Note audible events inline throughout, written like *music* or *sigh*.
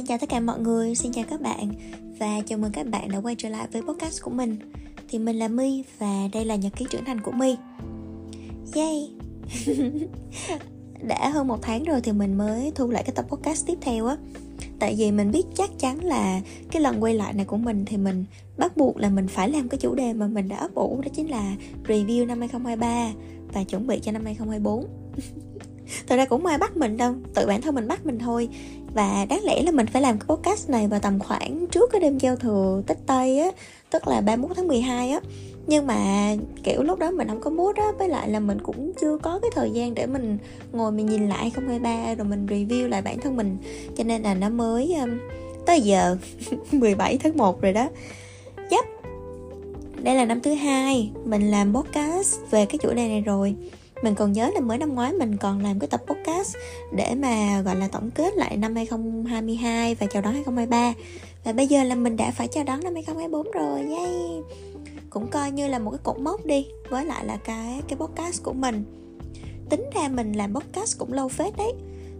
xin chào tất cả mọi người, xin chào các bạn và chào mừng các bạn đã quay trở lại với podcast của mình. Thì mình là My và đây là nhật ký trưởng thành của My. Yay! *laughs* đã hơn một tháng rồi thì mình mới thu lại cái tập podcast tiếp theo á tại vì mình biết chắc chắn là cái lần quay lại này của mình thì mình bắt buộc là mình phải làm cái chủ đề mà mình đã ấp ủ đó chính là review năm 2023 và chuẩn bị cho năm 2024 *laughs* Thật ra cũng ai bắt mình đâu Tự bản thân mình bắt mình thôi và đáng lẽ là mình phải làm cái podcast này vào tầm khoảng trước cái đêm giao thừa Tết Tây á Tức là 31 tháng 12 á. Nhưng mà kiểu lúc đó mình không có mood á với lại là mình cũng chưa có cái thời gian để mình ngồi mình nhìn lại 2023 rồi mình review lại bản thân mình. Cho nên là nó mới um, tới giờ *laughs* 17 tháng 1 rồi đó. Yep. Đây là năm thứ hai mình làm podcast về cái chủ đề này rồi mình còn nhớ là mới năm ngoái mình còn làm cái tập podcast để mà, gọi là, tổng kết lại năm 2022 và chào đón 2023 và bây giờ là mình đã phải chào đón năm 2024 rồi, yay! Cũng coi như là một cái cột mốc đi, với lại là cái cái podcast của mình. Tính ra mình làm podcast cũng lâu phết đấy.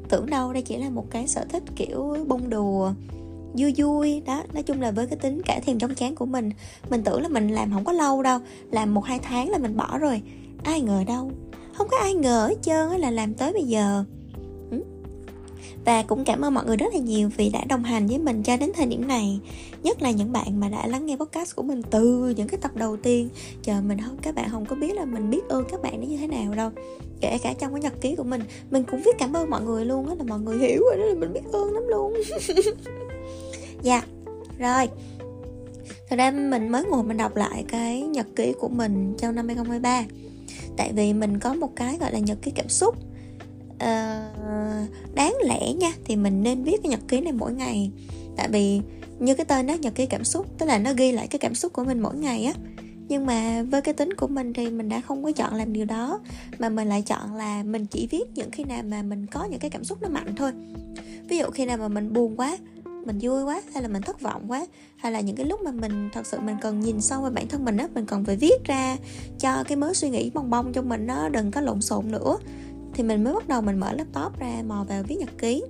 Tưởng đâu đây chỉ là một cái sở thích kiểu bông đùa, vui vui, đó. Nói chung là với cái tính cả thèm trong chán của mình mình tưởng là mình làm không có lâu đâu, làm một hai tháng là mình bỏ rồi. Ai ngờ đâu không có ai ngờ hết trơn là làm tới bây giờ. Ừ. Và cũng cảm ơn mọi người rất là nhiều vì đã đồng hành với mình cho đến thời điểm này. Nhất là những bạn mà đã lắng nghe podcast của mình từ những cái tập đầu tiên. Chờ mình không, các bạn không có biết là mình biết ơn các bạn nó như thế nào đâu. Kể cả trong cái nhật ký của mình mình cũng viết cảm ơn mọi người luôn á, là mọi người hiểu rồi đó, là mình biết ơn lắm luôn. *laughs* Dạ rồi. Thật ra mình mới ngồi mình đọc lại cái nhật ký của mình trong năm 2023 Tại vì mình có một cái gọi là nhật ký cảm xúc. Uh, đáng lẽ nha thì mình nên viết cái nhật ký này mỗi ngày. Tại vì như cái tên đó nhật ký cảm xúc tức là nó ghi lại cái cảm xúc của mình mỗi ngày á. Nhưng mà với cái tính của mình thì mình đã không có chọn làm điều đó mà mình lại chọn là mình chỉ viết những khi nào mà mình có những cái cảm xúc nó mạnh thôi. Ví dụ khi nào mà mình buồn quá mình vui quá hay là mình thất vọng quá hay là những cái lúc mà mình thật sự mình cần nhìn sâu vào bản thân mình á mình cần phải viết ra cho cái mớ suy nghĩ bong bong trong mình nó đừng có lộn xộn nữa. Thì mình mới bắt đầu mình mở laptop ra mò vào viết nhật ký.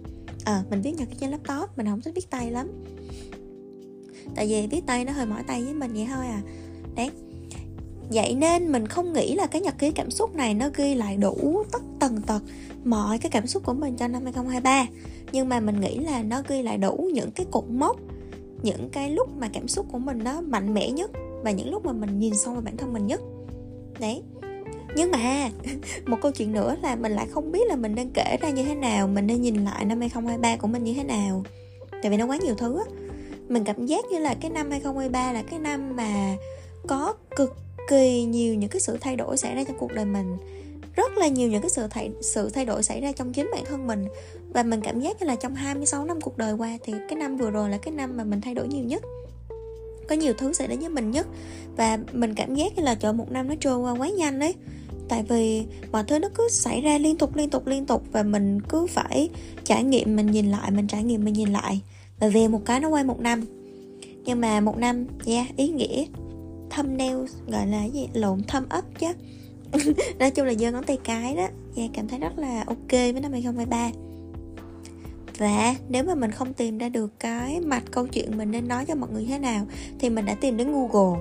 À, mình viết nhật ký trên laptop mình không thích viết tay lắm. Tại vì viết tay nó hơi mỏi tay với mình vậy thôi à. Đấy vậy nên mình không nghĩ là cái nhật ký cảm xúc này nó ghi lại đủ tất tần tật mọi cái cảm xúc của mình cho năm 2023 nhưng mà mình nghĩ là nó ghi lại đủ những cái cột mốc, những cái lúc mà cảm xúc của mình nó mạnh mẽ nhất và những lúc mà mình nhìn sâu vào bản thân mình nhất. Đấy. Nhưng mà *laughs* một câu chuyện nữa là mình lại không biết là mình nên kể ra như thế nào, mình nên nhìn lại năm 2023 của mình như thế nào. Tại vì nó quá nhiều thứ á. Mình cảm giác như là cái năm 2023 là cái năm mà có cực kỳ nhiều những cái sự thay đổi xảy ra trong cuộc đời mình. Rất là nhiều những cái sự thay sự thay đổi xảy ra trong chính bản thân mình. Và mình cảm giác như là trong 26 năm cuộc đời qua thì cái năm vừa rồi là cái năm mà mình thay đổi nhiều nhất. Có nhiều thứ xảy đến với mình nhất. Và mình cảm giác như là chờ một năm nó trôi qua quá nhanh đấy. Tại vì mọi thứ nó cứ xảy ra liên tục liên tục liên tục. Và mình cứ phải trải nghiệm, mình nhìn lại, mình trải nghiệm, mình nhìn lại. Và về một cái nó quay một năm. Nhưng mà một năm, yeah, ý nghĩa thâm gọi là gì? Lộn thâm up chứ. *laughs* Nói chung là giơ ngón tay cái đó và cảm thấy rất là ok với năm 2023 và nếu mà mình không tìm ra được cái mạch câu chuyện mình nên nói cho mọi người thế nào, thì mình đã tìm đến google.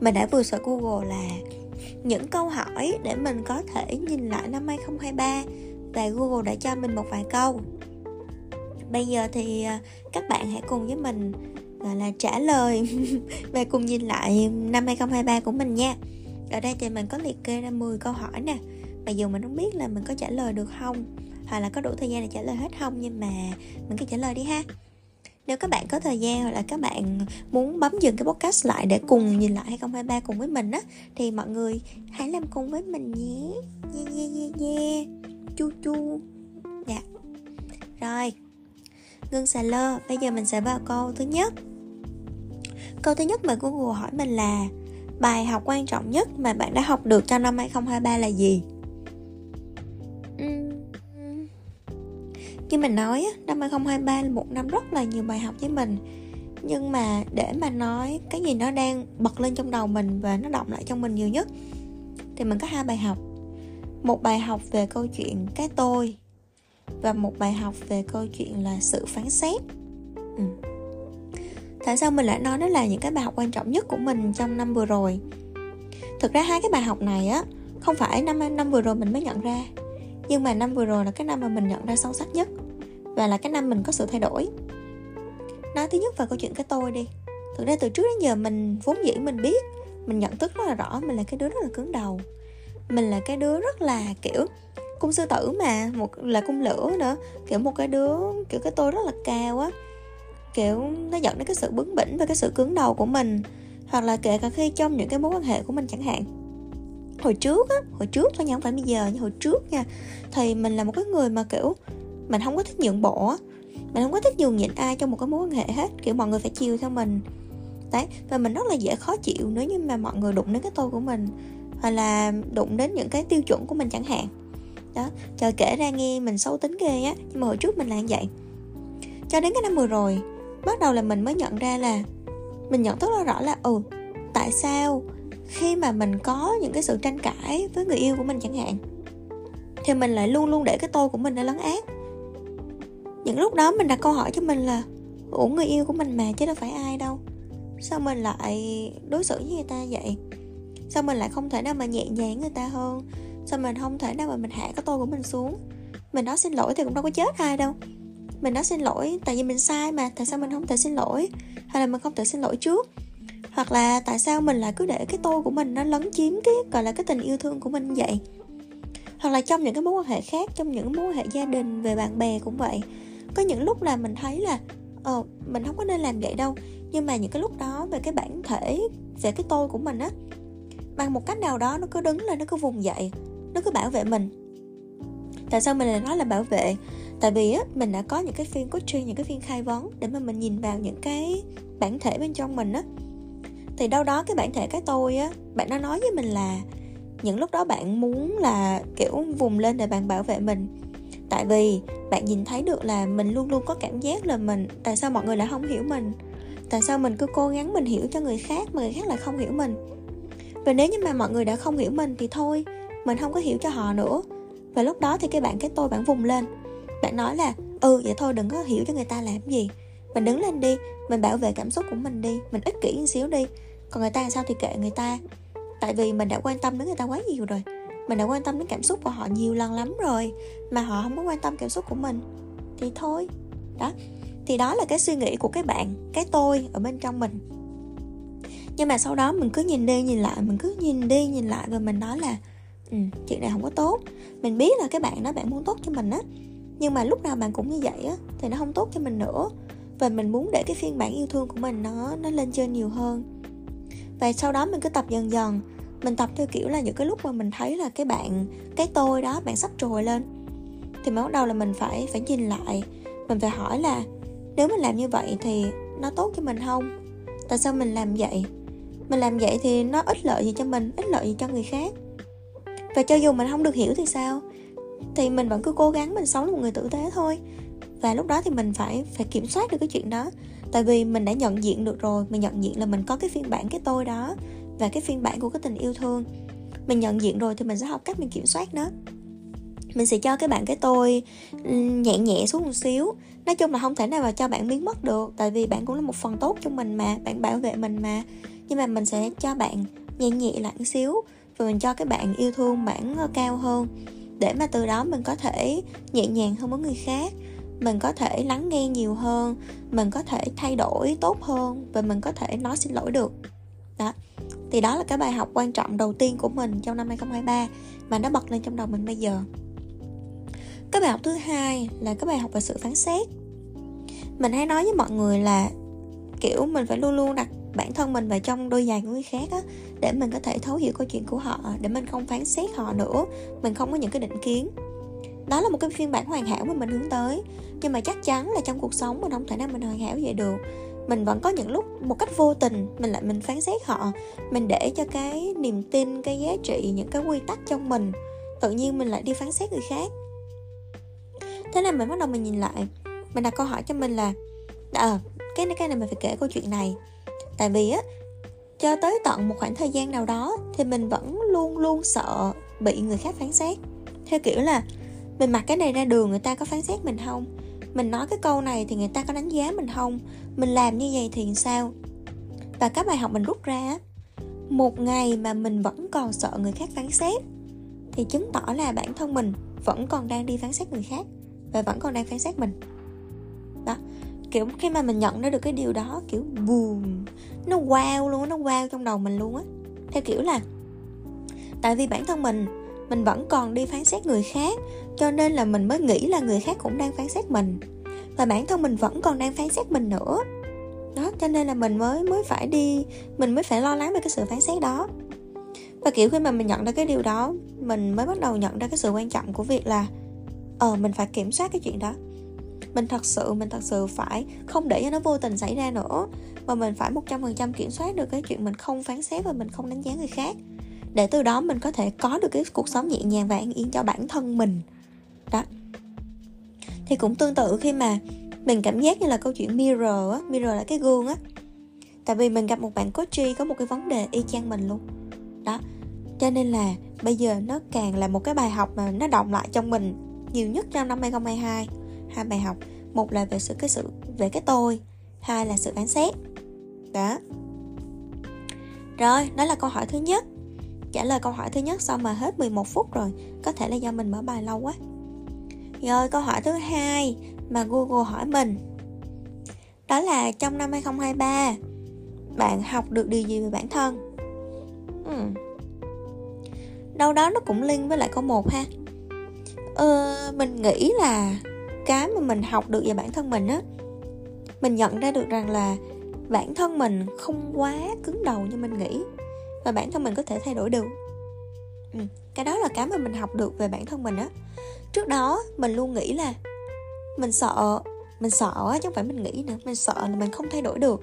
Mình đã vừa sợ google là những câu hỏi để mình có thể nhìn lại năm 2023 và Google đã cho mình một vài câu. Bây giờ thì à, các bạn hãy cùng với mình gọi là trả lời. *laughs* Và cùng nhìn lại năm 2023 của mình nha. Ở đây thì mình có liệt kê ra 10 câu hỏi nè. Mặc dù mình không biết là mình có trả lời được không hoặc là có đủ thời gian để trả lời hết không nhưng mà mình cứ trả lời đi ha. Nếu các bạn có thời gian hoặc là các bạn muốn bấm dừng cái podcast lại để cùng nhìn lại 2023 cùng với mình á thì mọi người hãy làm cùng với mình nhé. Yeah, yeah, yeah, yeah. chu chu. Dạ. Rồi. Ngưng xà lơ. Bây giờ mình sẽ vào câu thứ nhất câu thứ nhất mà google hỏi mình là bài học quan trọng nhất mà bạn đã học được trong năm 2023 là gì? Như mình nói năm 2023 là một năm rất là nhiều bài học với mình. Nhưng mà để mà nói cái gì nó đang bật lên trong đầu mình và nó động lại trong mình nhiều nhất thì mình có hai bài học. Một bài học về câu chuyện cái tôi và một bài học về câu chuyện là sự phán xét ừ tại sao mình lại nói nó là những cái bài học quan trọng nhất của mình trong năm vừa rồi? Thực ra hai cái bài học này á, không phải năm năm vừa rồi mình mới nhận ra. Nhưng mà năm vừa rồi là cái năm mà mình nhận ra sâu sắc nhất và là cái năm mình có sự thay đổi. Nói thứ nhất về câu chuyện cái tôi đi. Thực ra từ trước đến giờ mình vốn dĩ mình biết, mình nhận thức rất là rõ mình là cái đứa rất là cứng đầu. Mình là cái đứa rất là, kiểu, cung sư tử mà, một là cung lửa nữa. Kiểu một cái đứa, kiểu cái tôi rất là cao á kiểu, nó dẫn đến cái sự bướng bỉnh và cái sự cứng đầu của mình, hoặc là kể cả khi trong những cái mối quan hệ của mình chẳng hạn. Hồi trước á, hồi trước thôi nha, không phải bây giờ nhưng hồi trước nha, thì mình là một cái người mà, kiểu, mình không có thích nhượng bộ á. Mình không có thích nhường nhịn ai trong một cái mối quan hệ hết, kiểu, mọi người phải chiều theo mình. Đấy, và mình rất là dễ khó chịu nếu như mà mọi người đụng đến cái tôi của mình, hoặc là đụng đến những cái tiêu chuẩn của mình chẳng hạn. Đó, trời kể ra nghe mình xấu tính ghê á, nhưng mà hồi trước mình là như vậy. Cho đến cái năm vừa rồi bắt đầu là mình mới nhận ra là mình nhận thức rất rõ là ừ tại sao khi mà mình có những cái sự tranh cãi với người yêu của mình chẳng hạn, thì mình lại luôn luôn để cái tôi của mình nó lấn át. Những lúc đó mình đặt câu hỏi cho mình là, ủa, người yêu của mình mà chứ đâu phải ai đâu. Sao mình lại đối xử với người ta vậy? Sao mình lại không thể nào mà nhẹ nhàng người ta hơn? Sao mình không thể nào mà mình hạ cái tôi của mình xuống? Mình nói xin lỗi thì cũng đâu có chết ai đâu mình nói xin lỗi, tại vì mình sai mà, tại sao mình không thể xin lỗi? Hay là mình không thể xin lỗi trước? Hoặc là tại sao mình lại cứ để cái tôi của mình nó lấn chiếm cái, gọi là cái tình yêu thương của mình vậy? Hoặc là trong những cái mối quan hệ khác, trong những mối quan hệ gia đình, về bạn bè cũng vậy. Có những lúc là mình thấy là ờ mình không có nên làm vậy đâu. Nhưng mà những cái lúc đó về cái bản thể, về cái tôi của mình á, bằng một cách nào đó nó cứ đứng lên, nó cứ vùng dậy, nó cứ bảo vệ mình. Tại sao mình lại nói là bảo vệ? Tại vì á, mình đã có những cái phiên coaching, những cái phiên khai vấn để mà mình nhìn vào những cái bản thể bên trong mình á. Thì đâu đó cái bản thể cái tôi á, bạn nó nói với mình là những lúc đó bạn muốn là, kiểu, vùng lên để bạn bảo vệ mình. Tại vì bạn nhìn thấy được là mình luôn luôn có cảm giác là mình, tại sao mọi người lại không hiểu mình? Tại sao mình cứ cố gắng mình hiểu cho người khác mà người khác lại không hiểu mình? Và nếu như mà mọi người đã không hiểu mình thì thôi, mình không có hiểu cho họ nữa. Và lúc đó thì cái bạn cái tôi bạn vùng lên bạn nói là ừ vậy thôi đừng có hiểu cho người ta làm gì. Mình đứng lên đi mình bảo vệ cảm xúc của mình đi mình ích kỷ một xíu đi. Còn người ta làm sao thì kệ người ta. Tại vì mình đã quan tâm đến người ta quá nhiều rồi. Mình đã quan tâm đến cảm xúc của họ nhiều lần lắm rồi mà họ không có quan tâm cảm xúc của mình. Thì thôi. Đó. Thì đó là cái suy nghĩ của cái bạn cái tôi ở bên trong mình. Nhưng mà sau đó mình cứ nhìn đi nhìn lại mình cứ nhìn đi nhìn lại và mình nói là ừ, chuyện này không có tốt. Mình biết là cái bạn đó bạn muốn tốt cho mình á nhưng mà lúc nào bạn cũng như vậy á, thì nó không tốt cho mình nữa. Và mình muốn để cái phiên bản yêu thương của mình nó nó lên trên nhiều hơn. Và sau đó mình cứ tập dần dần. Mình tập theo kiểu là những cái lúc mà mình thấy là cái bạn, cái tôi đó, bạn sắp trồi lên. Thì mới bắt đầu là mình phải phải nhìn lại. Mình phải hỏi là, nếu mình làm như vậy thì nó tốt cho mình không? Tại sao mình làm vậy? Mình làm vậy thì nó ích lợi gì cho mình ích lợi gì cho người khác? Và cho dù mình không được hiểu thì sao? Thì mình vẫn cứ cố gắng mình sống là một người tử tế thôi. Và lúc đó thì mình phải phải kiểm soát được cái chuyện đó. Tại vì mình đã nhận diện được rồi, mình nhận diện là mình có cái phiên bản cái tôi đó và cái phiên bản của cái tình yêu thương. Mình nhận diện rồi thì mình sẽ học cách mình kiểm soát nó. Mình sẽ cho cái bạn cái tôi nhẹ nhẹ xuống một xíu. Nói chung là không thể nào mà cho bạn biến mất được, tại vì bạn cũng là một phần tốt cho mình mà, bạn bảo vệ mình mà. Nhưng mà mình sẽ cho bạn nhẹ nhẹ lại một xíu và mình cho cái bạn yêu thương bản ờ, cao hơn để mà từ đó mình có thể nhẹ nhàng hơn với người khác. Mình có thể lắng nghe nhiều hơn, mình có thể thay đổi tốt hơn và mình có thể nói xin lỗi được. Đó. Thì đó là cái bài học quan trọng đầu tiên của mình trong năm 2023 mà nó bật lên trong đầu mình bây giờ. Cái bài học thứ hai là cái bài học về sự phán xét. Mình hay nói với mọi người là, kiểu, mình phải luôn luôn đặt bản thân mình và trong đôi giày của người khác á để mình có thể thấu hiểu câu chuyện của họ để mình không phán xét họ nữa. Mình không có những cái định kiến. Đó là một cái phiên bản hoàn hảo mà mình hướng tới. Nhưng mà chắc chắn là trong cuộc sống mình không thể nào mình hoàn hảo vậy được. Mình vẫn có những lúc một cách vô tình mình lại mình phán xét họ. Mình để cho cái niềm tin cái giá trị những cái quy tắc trong mình tự nhiên mình lại đi phán xét người khác. Thế là mình bắt đầu mình nhìn lại. Mình đặt câu hỏi cho mình là à, cái này cái này mình phải kể câu chuyện này tại vì á, cho tới tận một khoảng thời gian nào đó thì mình vẫn luôn luôn sợ bị người khác phán xét. Theo kiểu là mình mặc cái này ra đường người ta có phán xét mình không? Mình nói cái câu này thì người ta có đánh giá mình không? Mình làm như vậy thì sao? Và các bài học mình rút ra một ngày mà mình vẫn còn sợ người khác phán xét thì chứng tỏ là bản thân mình vẫn còn đang đi phán xét người khác và vẫn còn đang phán xét mình. Đó kiểu, khi mà mình nhận ra được cái điều đó, kiểu buồn nó wow luôn nó wow trong đầu mình luôn á. Theo kiểu là, tại vì bản thân mình mình vẫn còn đi phán xét người khác, cho nên là mình mới nghĩ là người khác cũng đang phán xét mình. Và bản thân mình vẫn còn đang phán xét mình nữa. Đó, cho nên là mình mới mới phải đi, mình mới phải lo lắng về cái sự phán xét đó. Và kiểu khi mà mình nhận ra cái điều đó, mình mới bắt đầu nhận ra cái sự quan trọng của việc là ờ mình phải kiểm soát cái chuyện đó mình thật sự, mình thật sự phải không để cho nó vô tình xảy ra nữa. Mà mình phải một trăm phần trăm kiểm soát được cái chuyện mình không phán xét và mình không đánh giá người khác. Để từ đó mình có thể có được cái cuộc sống nhẹ nhàng và an yên cho bản thân mình. Đó. Thì cũng tương tự khi mà mình cảm giác như là câu chuyện mirror á, mirror là cái gương á. Tại vì mình gặp một bạn coach có một cái vấn đề y chang mình luôn. Đó. Cho nên là bây giờ nó càng là một cái bài học mà nó động lại trong mình nhiều nhất trong năm 2022 hai bài học. Một là về sự cái sự về cái tôi hai là sự phán xét. Đó. Rồi đó là câu hỏi thứ nhất. Trả lời câu hỏi thứ nhất xong mà hết 11 phút rồi có thể là do mình mở bài lâu quá. Rồi câu hỏi thứ hai mà Google hỏi mình. Đó là trong năm 2023 bạn học được điều gì về bản thân? Ừ. đâu đó nó cũng liên với lại câu một ha. Ờ, mình nghĩ là cái mà mình học được về bản thân mình á mình nhận ra được rằng là bản thân mình không quá cứng đầu như mình nghĩ và bản thân mình có thể thay đổi được. Ừ, cái đó là cái mà mình học được về bản thân mình á. Trước đó mình luôn nghĩ là mình sợ mình sợ chứ không phải mình nghĩ nữa mình sợ là mình không thay đổi được.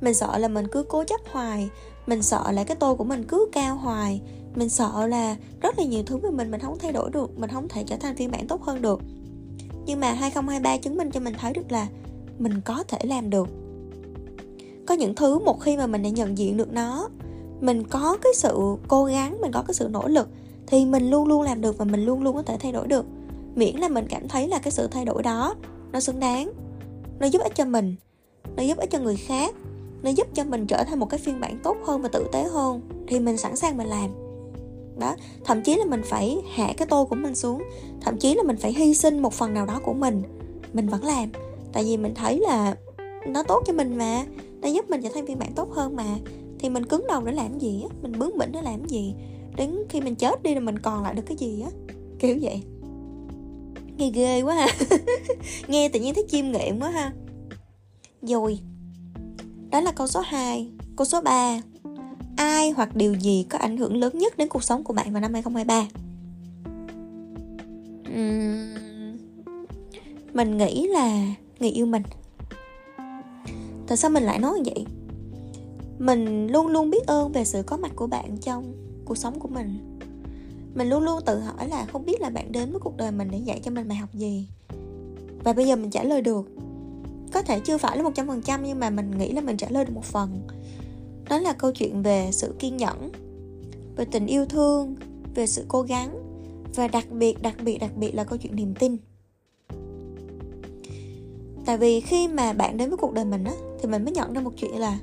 Mình sợ là mình cứ cố chấp hoài mình sợ là cái tôi của mình cứ cao hoài mình sợ là rất là nhiều thứ về mình mình không thay đổi được mình không thể trở thành phiên bản tốt hơn được nhưng mà 2023 chứng minh cho mình thấy được là mình có thể làm được. Có những thứ một khi mà mình đã nhận diện được nó, mình có cái sự cố gắng, mình có cái sự nỗ lực, thì mình luôn luôn làm được và mình luôn luôn có thể thay đổi được. Miễn là mình cảm thấy là cái sự thay đổi đó, nó xứng đáng, nó giúp ích cho mình, nó giúp ích cho người khác, nó giúp cho mình trở thành một cái phiên bản tốt hơn và tử tế hơn thì mình sẵn sàng mình làm đó, thậm chí là mình phải hạ cái tô của mình xuống. Thậm chí là mình phải hy sinh một phần nào đó của mình. Mình vẫn làm. Tại vì mình thấy là nó tốt cho mình mà. Nó giúp mình trở thành phiên bản tốt hơn mà. Thì mình cứng đầu để làm gì á? Mình bướng bỉnh để làm gì? Đến khi mình chết đi là mình còn lại được cái gì á? Kiểu vậy. Nghe ghê quá ha. *laughs* Nghe tự nhiên thấy chiêm nghiệm quá ha. Rồi, đó là câu số 2 câu số 3 ai hoặc điều gì có ảnh hưởng lớn nhất đến cuộc sống của bạn vào năm 2023 uhm, mình nghĩ là người yêu mình. Tại sao mình lại nói như vậy? Mình luôn luôn biết ơn về sự có mặt của bạn trong cuộc sống của mình. Mình luôn luôn tự hỏi là không biết là bạn đến với cuộc đời mình để dạy cho mình bài học gì. Và bây giờ mình trả lời được. Có thể chưa phải là một trăm phần trăm nhưng mà mình nghĩ là mình trả lời được một phần đó là câu chuyện về sự kiên nhẫn, về tình yêu thương, về sự cố gắng và đặc biệt đặc biệt đặc biệt là câu chuyện niềm tin. Tại vì khi mà bạn đến với cuộc đời mình á, thì mình mới nhận ra một chuyện là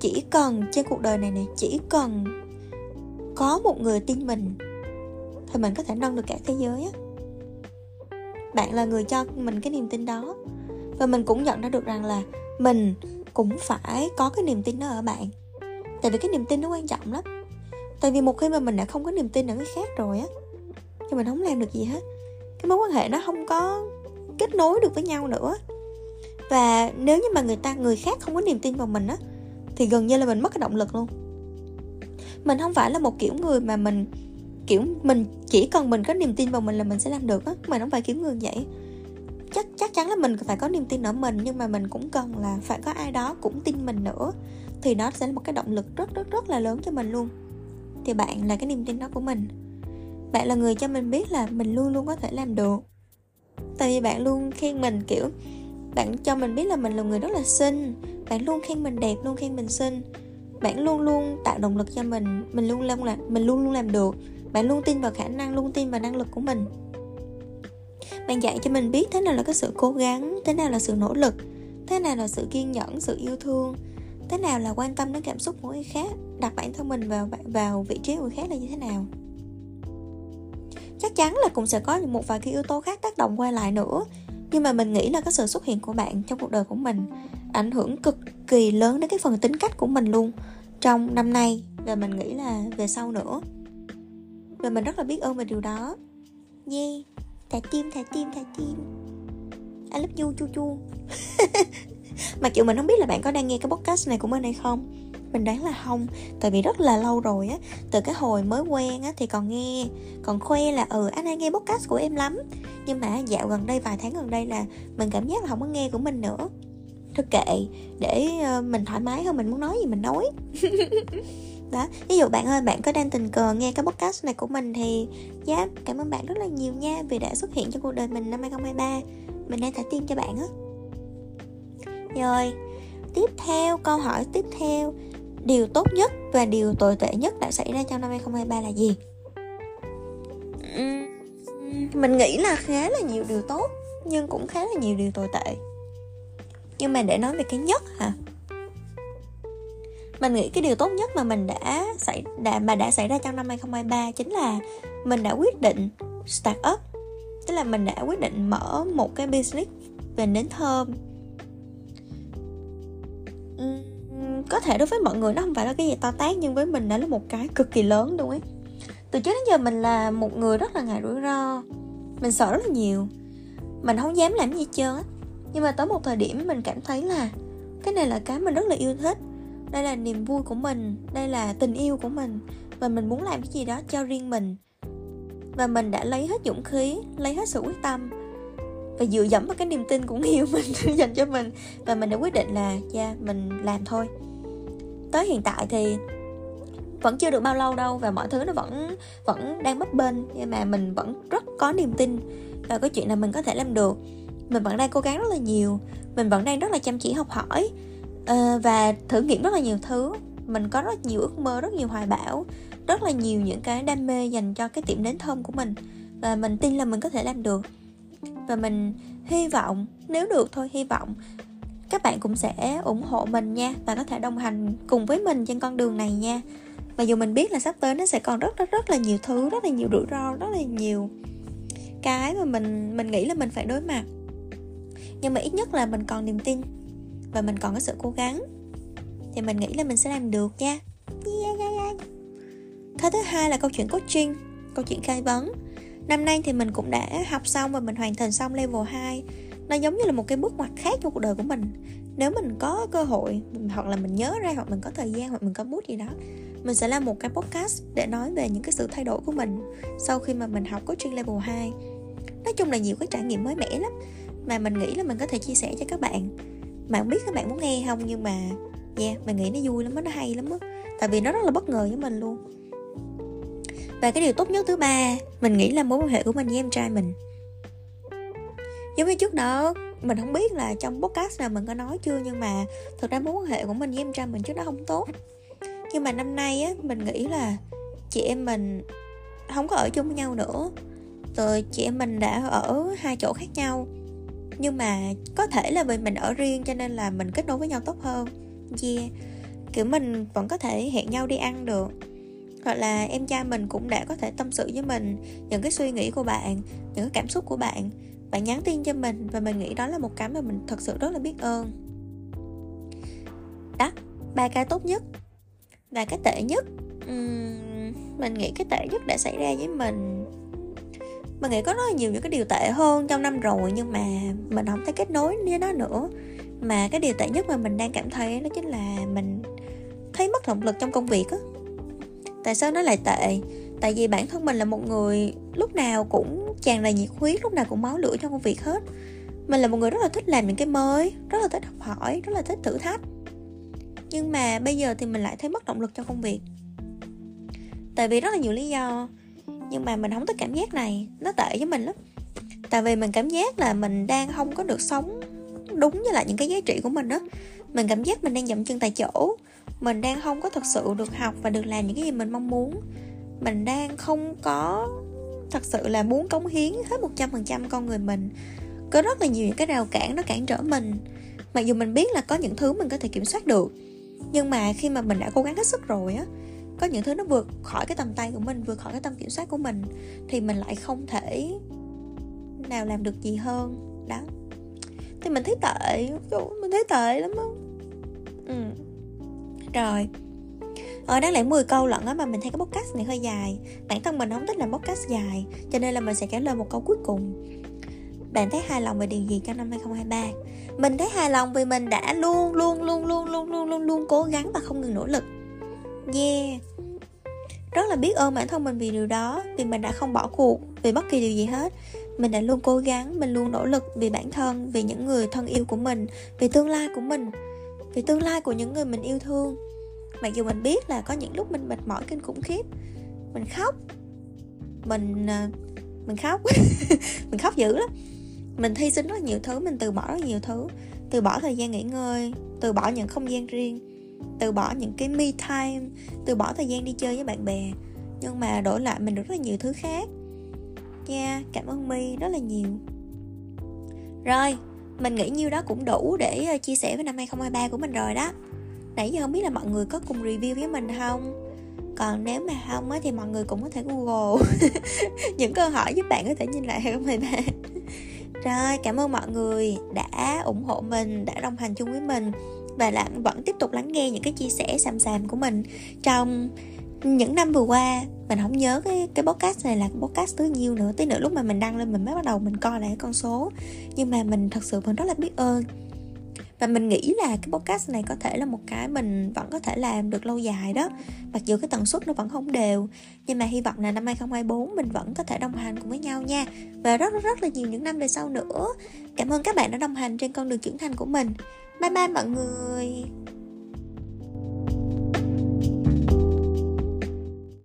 chỉ cần trên cuộc đời này này chỉ cần có một người tin mình thì mình có thể nâng được cả thế giới á. Bạn là người cho mình cái niềm tin đó và mình cũng nhận ra được rằng là mình cũng phải có cái niềm tin đó ở bạn. Tại vì cái niềm tin nó quan trọng lắm. Tại vì một khi mà mình đã không có niềm tin ở người khác rồi á, thì mình không làm được gì hết. Cái mối quan hệ nó không có kết nối được với nhau nữa. Và nếu như mà người ta, người khác không có niềm tin vào mình á, thì gần như là mình mất cái động lực luôn. Mình không phải là một kiểu người mà mình, kiểu mình chỉ cần mình có niềm tin vào mình là mình sẽ làm được á. Mình không phải kiểu người vậy chắc chắc chắn là mình phải có niềm tin ở mình, nhưng mà mình cũng cần là phải có ai đó cũng tin mình nữa. Thì nó sẽ là một cái động lực rất rất rất là lớn cho mình luôn. Thì bạn là cái niềm tin đó của mình. Bạn là người cho mình biết là mình luôn luôn có thể làm được. Tại vì bạn luôn khen mình, kiểu, bạn cho mình biết là mình là người rất là xinh. Bạn luôn khen mình đẹp, luôn khen mình xinh. Bạn luôn luôn tạo động lực cho mình. Mình luôn luôn là, mình luôn luôn làm được. Bạn luôn tin vào khả năng, luôn tin vào năng lực của mình bạn dạy cho mình biết thế nào là cái sự cố gắng, thế nào là sự nỗ lực, thế nào là sự kiên nhẫn, sự yêu thương, thế nào là quan tâm đến cảm xúc của người khác, đặt bản thân mình vào vào vị trí của người khác là như thế nào. Chắc chắn là cũng sẽ có một vài cái yếu tố khác tác động qua lại nữa, nhưng mà mình nghĩ là cái sự xuất hiện của bạn trong cuộc đời của mình ảnh hưởng cực kỳ lớn đến cái phần tính cách của mình luôn. Trong năm nay, và mình nghĩ là về sau nữa. Và mình rất là biết ơn về điều đó. Yeah thả tim thả tim thả tim. I love you chu chu. *laughs* Mặc dù mình không biết là bạn có đang nghe cái podcast này của mình hay không. Mình đoán là không, tại vì rất là lâu rồi á. Từ cái hồi mới quen á thì còn nghe, còn khoe là ừ anh hay nghe podcast của em lắm. Nhưng mà dạo gần đây, vài tháng gần đây là mình cảm giác là không có nghe của mình nữa. Thôi kệ, để ờ, mình thoải mái hơn, mình muốn nói gì mình nói. *laughs* đó. Ví dụ bạn ơi bạn có đang tình cờ nghe cái podcast này của mình thì yeah, cảm ơn bạn rất là nhiều nha vì đã xuất hiện trong cuộc đời mình năm 2023 mình đang thả tim cho bạn á. Rồi tiếp theo câu hỏi tiếp theo. Điều tốt nhất và điều tồi tệ nhất đã xảy ra trong năm 2023 là gì? Mình nghĩ là khá là nhiều điều tốt nhưng cũng khá là nhiều điều tồi tệ. Nhưng mà để nói về cái nhất hả? Mình nghĩ cái điều tốt nhất mà mình đã xảy, đã, mà đã xảy ra trong năm 2023 chính là mình đã quyết định start up. Tức là mình đã quyết định mở một cái business về nến thơm. Có thể đối với mọi người nó không phải là cái gì to tát, nhưng với mình nó là một cái cực kỳ lớn luôn ấy. Từ trước đến giờ mình là một người rất là ngại rủi ro. Mình sợ rất là nhiều. Mình không dám làm gì hết trơn á. Nhưng mà tới một thời điểm mình cảm thấy là cái này là cái mình rất là yêu thích đây là niềm vui của mình đây là tình yêu của mình. Và mình muốn làm cái gì đó cho riêng mình. Và mình đã lấy hết dũng khí lấy hết sự quyết tâm. Và dựa dẫm vào cái niềm tin của người yêu mình *laughs* dành cho mình. Và mình đã quyết định là dạ yeah, mình làm thôi. Tới hiện tại thì vẫn chưa được bao lâu đâu và mọi thứ nó vẫn vẫn đang bấp bênh. Nhưng mà mình vẫn rất có niềm tin vào cái chuyện là mình có thể làm được. Mình vẫn đang cố gắng rất là nhiều. Mình vẫn đang rất là chăm chỉ học hỏi uh, và thử nghiệm rất là nhiều thứ. Mình có rất nhiều ước mơ rất nhiều hoài bão rất là nhiều những cái đam mê dành cho cái tiệm nến thơm của mình. Và mình tin là mình có thể làm được. Và mình hy vọng nếu được thôi hy vọng các bạn cũng sẽ ủng hộ mình nha và có thể đồng hành cùng với mình trên con đường này nha. Mặc dù mình biết là sắp tới nó sẽ còn rất rất rất là nhiều thứ rất là nhiều rủi ro rất là nhiều cái mà mình mình nghĩ là mình phải đối mặt. Nhưng mà ít nhất là mình còn niềm tin và mình còn có sự cố gắng. Thì mình nghĩ là mình sẽ làm được nha. Yeah, yeah, yeah. cái thứ hai là câu chuyện coaching câu chuyện khai vấn. Năm nay thì mình cũng đã học xong và mình hoàn thành xong level 2 nó giống như là một cái bước ngoặt khác trong cuộc đời của mình. Nếu mình có cơ hội hoặc là mình nhớ ra hoặc mình có thời gian hoặc mình có bút gì đó mình sẽ làm một cái podcast để nói về những cái sự thay đổi của mình sau khi mà mình học coaching level 2 nói chung là nhiều cái trải nghiệm mới mẻ lắm mà mình nghĩ là mình có thể chia sẻ cho các bạn mà không biết các bạn muốn nghe không, nhưng mà, yeah mình nghĩ nó vui lắm nó hay lắm á. Tại vì nó rất là bất ngờ với mình luôn. Và cái điều tốt nhất thứ ba, mình nghĩ là mối quan hệ của mình với em trai mình. Giống như trước đó, mình không biết là trong podcast nào mình có nói chưa, nhưng mà thực ra mối quan hệ của mình với em trai mình trước đó không tốt. Nhưng mà năm nay á, mình nghĩ là chị em mình không có ở chung với nhau nữa. Rồi chị em mình đã ở hai chỗ khác nhau nhưng mà có thể là vì mình ở riêng cho nên là mình kết nối với nhau tốt hơn. Yeah. Kiểu mình vẫn có thể hẹn nhau đi ăn được. Hoặc là em trai mình cũng đã có thể tâm sự với mình những cái suy nghĩ của bạn những cái cảm xúc của bạn. Bạn nhắn tin cho mình và mình nghĩ đó là một cái mà mình thật sự rất là biết ơn. Đó ba cái tốt nhất. Và cái tệ nhất uhm, mình nghĩ cái tệ nhất đã xảy ra với mình mình nghĩ có rất là nhiều những cái điều tệ hơn trong năm rồi nhưng mà mình không thấy kết nối với nó nữa. Mà cái điều tệ nhất mà mình đang cảm thấy đó chính là mình thấy mất động lực trong công việc á. Tại sao nó lại tệ? Tại vì bản thân mình là một người lúc nào cũng tràn đầy nhiệt huyết, lúc nào cũng máu lửa trong công việc hết. Mình là một người rất là thích làm những cái mới, rất là thích học hỏi, rất là thích thử thách. Nhưng mà bây giờ thì mình lại thấy mất động lực trong công việc. Tại vì rất là nhiều lý do nhưng mà mình không thích cảm giác này, nó tệ với mình lắm. Tại vì mình cảm giác là mình đang không có được sống đúng với lại những cái giá trị của mình đó mình cảm giác mình đang dậm chân tại chỗ, mình đang không có thật sự được học và được làm những cái gì mình mong muốn. Mình đang không có thật sự là muốn cống hiến hết 100% con người mình. Có rất là nhiều những cái rào cản nó cản trở mình. Mặc dù mình biết là có những thứ mình có thể kiểm soát được, nhưng mà khi mà mình đã cố gắng hết sức rồi á có những thứ nó vượt khỏi cái tầm tay của mình vượt khỏi cái tầm kiểm soát của mình thì mình lại không thể nào làm được gì hơn. Đó. Thì mình thấy tệ mình thấy tệ lắm á. Ừ. rồi. Ờ, đáng lẽ 10 câu lận á mà mình thấy cái podcast này hơi dài. Bản thân mình không thích làm podcast dài Cho nên là mình sẽ trả lời một câu cuối cùng. Bạn thấy hài lòng về điều gì trong năm 2023? Mình thấy hài lòng vì mình đã luôn luôn luôn luôn luôn luôn luôn luôn cố gắng và không ngừng nỗ lực. Yeah. Rất là biết ơn bản thân mình vì điều đó, Vì mình đã không bỏ cuộc vì bất kỳ điều gì hết. Mình đã luôn cố gắng, mình luôn nỗ lực vì bản thân, vì những người thân yêu của mình, vì tương lai của mình, vì tương lai của những người mình yêu thương. Mặc dù mình biết là có những lúc mình mệt mỏi kinh khủng khiếp, mình khóc. Mình à, mình khóc. *laughs* Mình khóc dữ lắm. Mình hy sinh rất nhiều thứ, mình từ bỏ rất nhiều thứ, từ bỏ thời gian nghỉ ngơi, từ bỏ những không gian riêng từ bỏ những cái me time từ bỏ thời gian đi chơi với bạn bè. Nhưng mà đổi lại mình được rất là nhiều thứ khác. Nha yeah, cảm ơn mi rất là nhiều. Rồi mình nghĩ nhiêu đó cũng đủ để ờ, chia sẻ với năm 2023 của mình rồi đó. Nãy giờ không biết là mọi người có cùng review với mình không? Còn nếu mà không á thì mọi người cũng có thể google. *laughs* Những câu hỏi giúp bạn có thể nhìn lại *laughs* 2023 rồi cảm ơn mọi người đã ủng hộ mình đã đồng hành chung với mình và là vẫn tiếp tục lắng nghe những cái chia sẻ xàm xàm của mình. Trong những năm vừa qua, mình không nhớ cái cái podcast này là cái podcast thứ nhiêu nữa, tới nữa lúc mà mình đăng lên mình mới bắt đầu mình coi lại cái con số. Nhưng mà mình thật sự vẫn rất là biết ơn. Và mình nghĩ là cái podcast này có thể là một cái mình vẫn có thể làm được lâu dài đó. Mặc dù cái tần suất nó vẫn không đều, nhưng mà hy vọng là năm 2024 mình vẫn có thể đồng hành cùng với nhau nha. Và rất rất rất là nhiều những năm về sau nữa. Cảm ơn các bạn đã đồng hành trên con đường trưởng thành của mình bye bye mọi người.